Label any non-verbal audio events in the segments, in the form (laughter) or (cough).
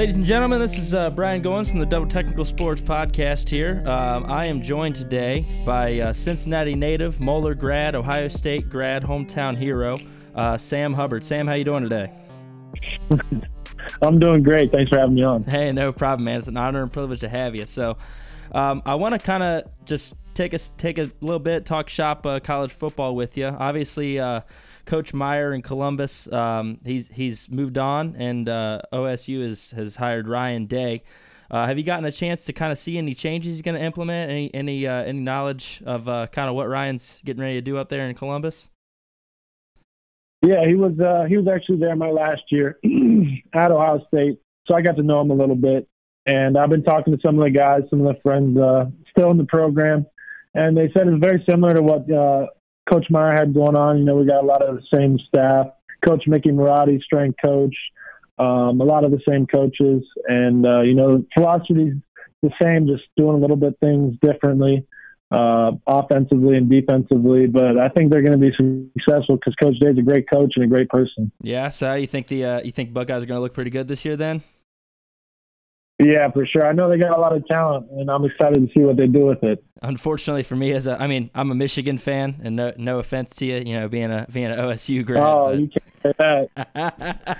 Ladies and gentlemen, this is uh, Brian Goins from the Double Technical Sports Podcast here. Um, I am joined today by uh, Cincinnati native, Moeller grad, Ohio State grad, hometown hero, uh, Sam Hubbard. Sam, how you doing today? I'm doing great. Thanks for having me on. Hey, no problem, man. It's an honor and privilege to have you. So, um, I want to kind of just take a take a little bit, talk shop uh, college football with you. Obviously, uh, Coach Meyer in Columbus, um, he's he's moved on, and uh, OSU has has hired Ryan Day. Uh, have you gotten a chance to kind of see any changes he's going to implement? Any any uh, any knowledge of uh, kind of what Ryan's getting ready to do up there in Columbus? Yeah, he was uh, he was actually there my last year (clears throat) at Ohio State, so I got to know him a little bit. And I've been talking to some of the guys, some of the friends uh, still in the program, and they said it's very similar to what Coach Meyer had going on. You know, we got a lot of the same staff. Coach Mickey Marotti, strength coach, um, a lot of the same coaches, and uh, you know, philosophy's the same, just doing a little bit things differently, uh, offensively and defensively. But I think they're going to be successful because Coach Day's a great coach and a great person. Yeah. So you think the uh, you think Buckeyes are going to look pretty good this year then? Yeah, for sure. I know they got a lot of talent, and I'm excited to see what they do with it. Unfortunately for me, as a, I mean, I'm a Michigan fan, and no, no offense to you, you know, being a being an OSU grad. Oh, but... you can't say that.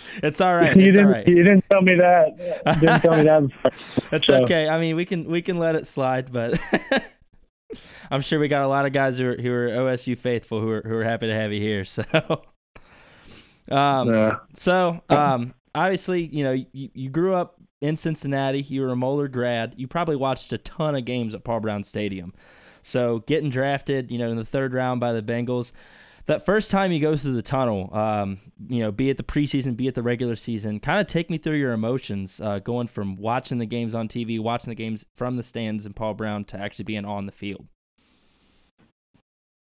(laughs) it's all right. you it's didn't. all right. You didn't tell me that. You didn't tell me that. (laughs) That's So- okay. I mean, we can we can let it slide, but (laughs) I'm sure we got a lot of guys who are who are OSU faithful who are who are happy to have you here. So, um, Yeah. so um, obviously, you know, you, you grew up in Cincinnati. You were a Moeller grad. You probably watched a ton of games at Paul Brown Stadium. So getting drafted, you know, in the third round by the Bengals. That first time you go through the tunnel, um, you know, be it the preseason, be it the regular season, kind of take me through your emotions, uh, going from watching the games on TV, watching the games from the stands in Paul Brown to actually being on the field.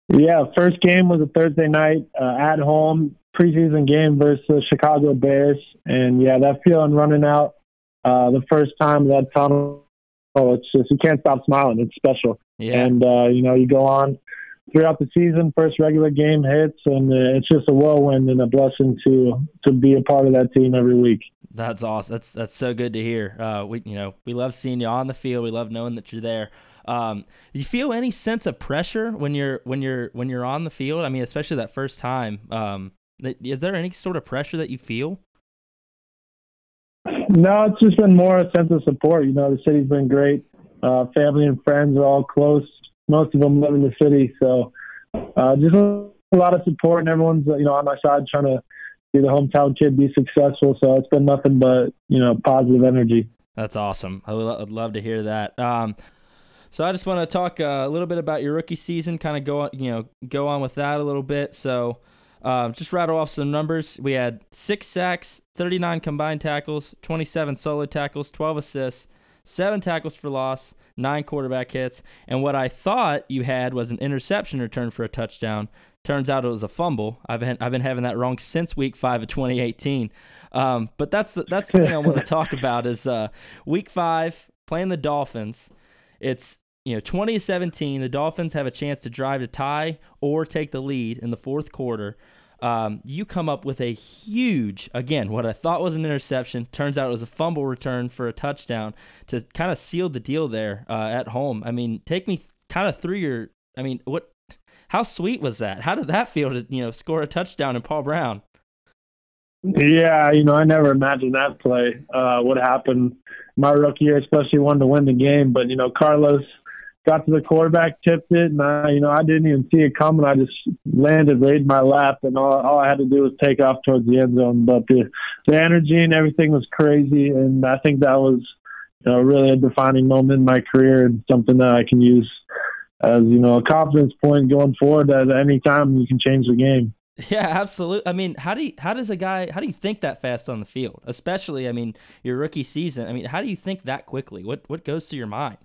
Yeah, first game was a Thursday night uh, at home preseason game versus Chicago Bears, and yeah, that feeling running out uh, the first time that tunnel, oh, it's just you can't stop smiling. It's special, Yeah, and uh, you know you go on throughout the season. First regular game hits, and uh, it's just a whirlwind and a blessing to to be a part of that team every week. That's awesome. That's that's so good to hear. Uh, we you know we love seeing you on the field. We love knowing that you're there. Um, do you feel any sense of pressure when you're when you're when you're on the field? I mean, especially that first time. Um, is there any sort of pressure that you feel? No, it's just been more a sense of support. You know, the city's been great. Uh, family and friends are all close. Most of them live in the city, so uh, just a lot of support, and everyone's you know on my side trying to be the hometown kid be successful. So it's been nothing but you know positive energy. That's awesome. I would love to hear that. Um, so I just want to talk uh, a little bit about your rookie season. Kind of go on, you know, go on with that a little bit. So um, just rattle off some numbers. We had six sacks, 39 combined tackles, 27 solo tackles, 12 assists, seven tackles for loss, nine quarterback hits, and what I thought you had was an interception return for a touchdown. Turns out it was a fumble. I've been I've been having that wrong since week five of 2018. Um, but that's the, that's the thing I want to (laughs) talk about is uh, week five playing the Dolphins. It's you know 2017, The Dolphins have a chance to drive to tie or take the lead in the fourth quarter. Um, you come up with a huge, again, what I thought was an interception. Turns out it was a fumble return for a touchdown to kind of seal the deal there uh, at home. I mean, take me kind of through your. I mean, what? How sweet was that? How did that feel to you know score a touchdown in Paul Brown? Yeah, you know, I never imagined that play uh, would happen my rookie year, especially one to win the game. But you know, Carlos got to the quarterback, tipped it, and I, you know, I didn't even see it coming. I just landed right in my lap, and all, all I had to do was take off towards the end zone. But the the energy and everything was crazy, and I think that was you know really a defining moment in my career and something that I can use as you know a confidence point going forward. At any time you can change the game. Yeah, absolutely. I mean, how do you, how does a guy how do you think that fast on the field? Especially, I mean, your rookie season. I mean, how do you think that quickly? What what goes through your mind?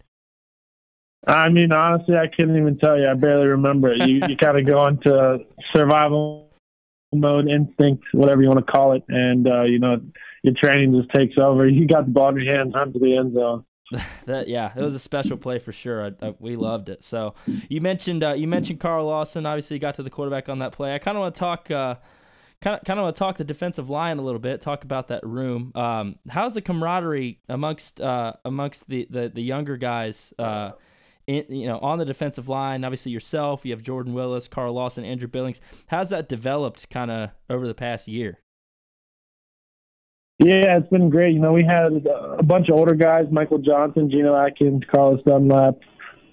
I mean, honestly, I couldn't even tell you. I barely remember it. You, you kind of go into survival mode, instinct, whatever you want to call it, and uh, you know your training just takes over. (laughs) You got the ball in your hands, run to the end zone. (laughs) that yeah, it was a special play for sure. I, I, we loved it. So you mentioned uh, you mentioned Carl Lawson. Obviously, got to the quarterback on that play. I kind of want to talk uh, kind of kind of want to talk the defensive line a little bit. Talk about that room. Um, how's the camaraderie amongst uh, amongst the, the the younger guys? In, you know, on the defensive line, obviously yourself, you have Jordan Willis, Carl Lawson, Andrew Billings. How's that developed kind of over the past year? Yeah, it's been great. You know, we had a bunch of older guys, Michael Johnson, Geno Atkins, Carlos Dunlap,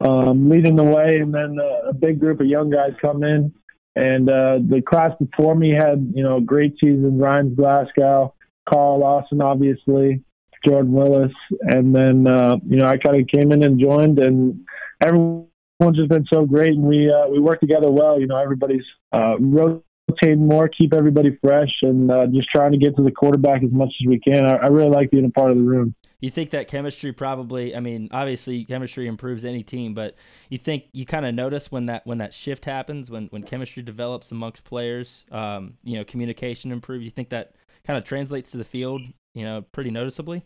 um, leading the way, and then uh, a big group of young guys come in. And uh, the class before me had, you know, great season. Ryan Glasgow, Carl Lawson, obviously, Jordan Willis, and then uh, you know I kind of came in and joined, and everyone's just been so great, and we uh, we work together well. You know, everybody's uh, rotating more, keep everybody fresh, and uh, just trying to get to the quarterback as much as we can. I, I really like being a part of the room you think that chemistry probably i mean obviously chemistry improves any team but you think you kind of notice when that when that shift happens when when chemistry develops amongst players um, you know communication improves you think that kind of translates to the field you know pretty noticeably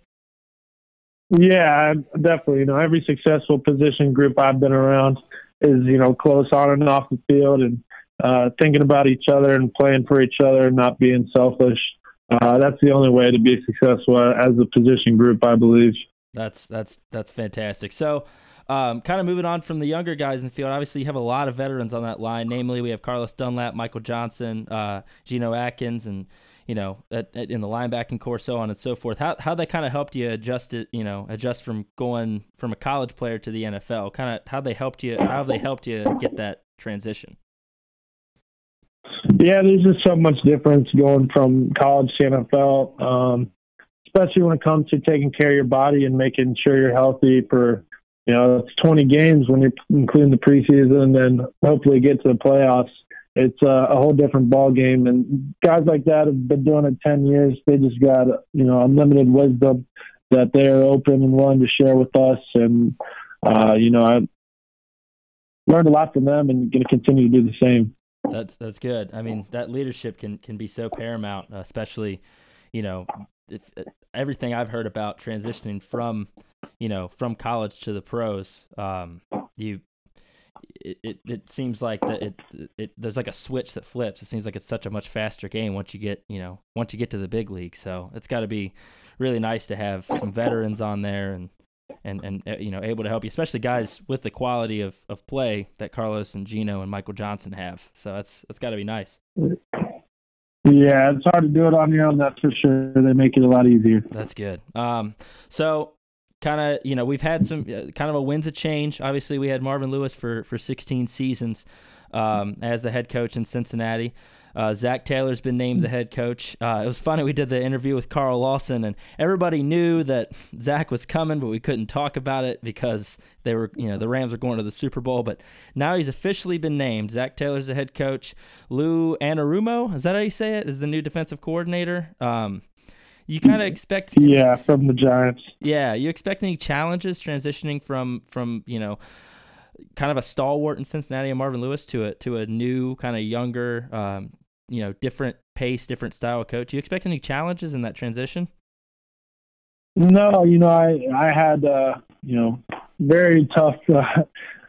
yeah definitely you know every successful position group i've been around is you know close on and off the field and uh, thinking about each other and playing for each other and not being selfish uh, that's the only way to be successful as a position group, I believe. That's that's that's fantastic. So, um, kind of moving on from the younger guys in the field. Obviously, you have a lot of veterans on that line. Namely, we have Carlos Dunlap, Michael Johnson, uh, Geno Atkins, and you know, at, at, in the linebacking corps, so on and so forth. How how that kind of helped you adjust it? You know, adjust from going from a college player to the NFL. Kind of how they helped you? How they helped you get that transition? Yeah, there's just so much difference going from college to NFL, um, especially when it comes to taking care of your body and making sure you're healthy for, you know, it's 20 games when you're including the preseason and hopefully get to the playoffs. It's a, a whole different ball game, and guys like that have been doing it 10 years. They just got, you know, unlimited wisdom that they're open and willing to share with us. And, uh, you know, I learned a lot from them and going to continue to do the same. That's that's good. I mean, that leadership can can be so paramount, especially, you know, if, everything I've heard about transitioning from, you know, from college to the pros. Um, you, it, it, it seems like that it, it there's like a switch that flips. It seems like it's such a much faster game once you get you know once you get to the big league. So it's got to be really nice to have some veterans on there and and and uh, you know able to help you, especially guys with the quality of, of play that Carlos and Geno and Michael Johnson have. So that's that's got to be nice. Yeah, it's hard to do it on your own. That's for sure. They make it a lot easier. That's good. Um, so kind of you know we've had some uh, kind of a winds of change. Obviously, we had Marvin Lewis for for 16 seasons um, as the head coach in Cincinnati. Uh, Zac Taylor's been named the head coach. Uh, it was funny. We did the interview with Carl Lawson, and everybody knew that Zac was coming, but we couldn't talk about it because they were, you know, the Rams were going to the Super Bowl. But now he's officially been named. Zac Taylor's the head coach. Lou Anarumo, is that how you say it? Is the new defensive coordinator. Um, you kind of expect yeah from the giants yeah you expect any challenges transitioning from from you know kind of a stalwart in cincinnati and marvin lewis to a to a new kind of younger um, you know, different pace, different style of coach. Do you expect any challenges in that transition? No, you know, I I had uh, you know very tough. Uh,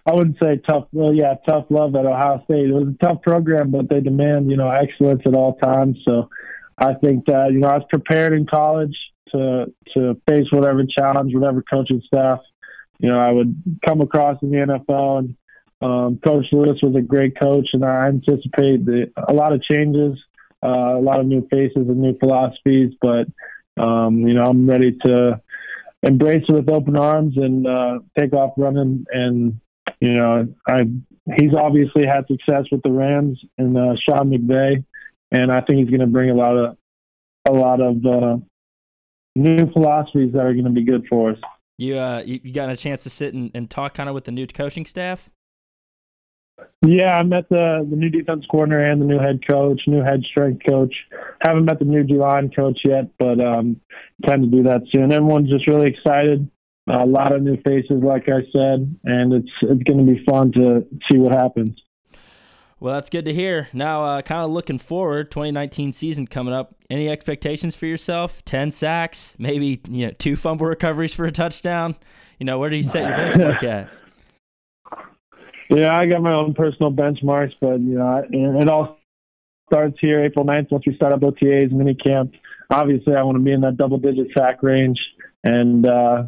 I wouldn't say tough. Well, yeah, tough love at Ohio State. It was a tough program, but they demand you know excellence at all times. So I think that you know I was prepared in college to to face whatever challenge, whatever coaching staff you know I would come across in the NFL and um, coach Lewis was a great coach, and I anticipate the, a lot of changes, uh, a lot of new faces and new philosophies. But um, you know, I'm ready to embrace it with open arms and uh, take off running. And you know, I he's obviously had success with the Rams and uh, Sean McVay, and I think he's going to bring a lot of a lot of uh, new philosophies that are going to be good for us. You uh, you, you got a chance to sit and, and talk kind of with the new coaching staff. Yeah, I met the the new defense coordinator and the new head coach, new head strength coach. Haven't met the new D line coach yet, but um, plan to do that soon. Everyone's just really excited. A lot of new faces, like I said, and it's it's going to be fun to see what happens. Well, that's good to hear. Now, uh, kind of looking forward, 2019 season coming up. Any expectations for yourself? 10 sacks, maybe you know two fumble recoveries for a touchdown. You know, where do you set your benchmark at? (laughs) Yeah, I got my own personal benchmarks, but you know, it all starts here April 9th once we start up OTAs mini camp. Obviously, I want to be in that double digit sack range, and uh,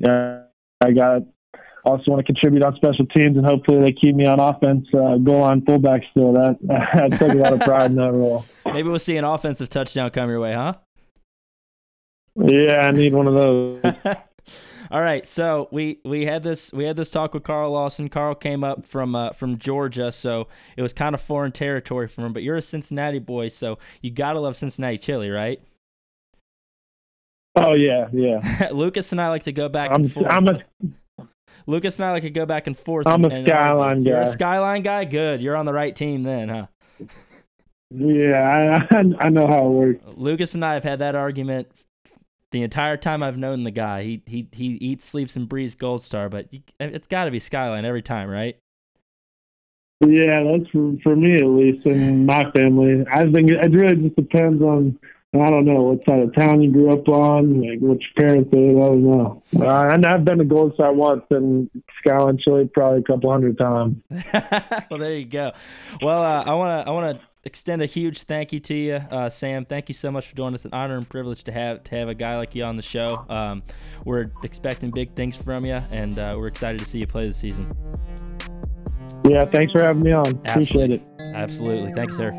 yeah, I got also want to contribute on special teams, and hopefully they keep me on offense, uh, goal on fullback still. That (laughs) I take a lot of pride in that role. Maybe we'll see an offensive touchdown come your way, huh? Yeah, I need one of those. (laughs) All right, so we we had this we had this talk with Carl Lawson. Carl came up from uh, from Georgia, so it was kind of foreign territory for him. But you're a Cincinnati boy, so you gotta love Cincinnati chili, right? Oh yeah, yeah. (laughs) Lucas and I like to go back I'm, and forth. I'm a Lucas and I like to go back and forth. I'm a and- and Skyline You're a guy. skyline guy. Good. You're on the right team then, huh? yeah. I, I know how it works. Lucas and I have had that argument the entire time I've known the guy. He he he eats, sleeps, and breathes Gold Star, but it's got to be Skyline every time, right? Yeah, that's for, for me at least, and my family. I think it really just depends on I don't know what side of town you grew up on, like which parents did. I don't know. Uh, and I've been to Gold Star once, and Skyline Chili probably a couple hundred times. (laughs) well, there you go. Well, uh, I want to I want to extend a huge thank you to you, uh, Sam. Thank you so much for doing this. An honor and privilege to have to have a guy like you on the show. Um, we're expecting big things from you, and uh, we're excited to see you play this season. Yeah, thanks for having me on. Appreciate it. Absolutely. Thanks, sir.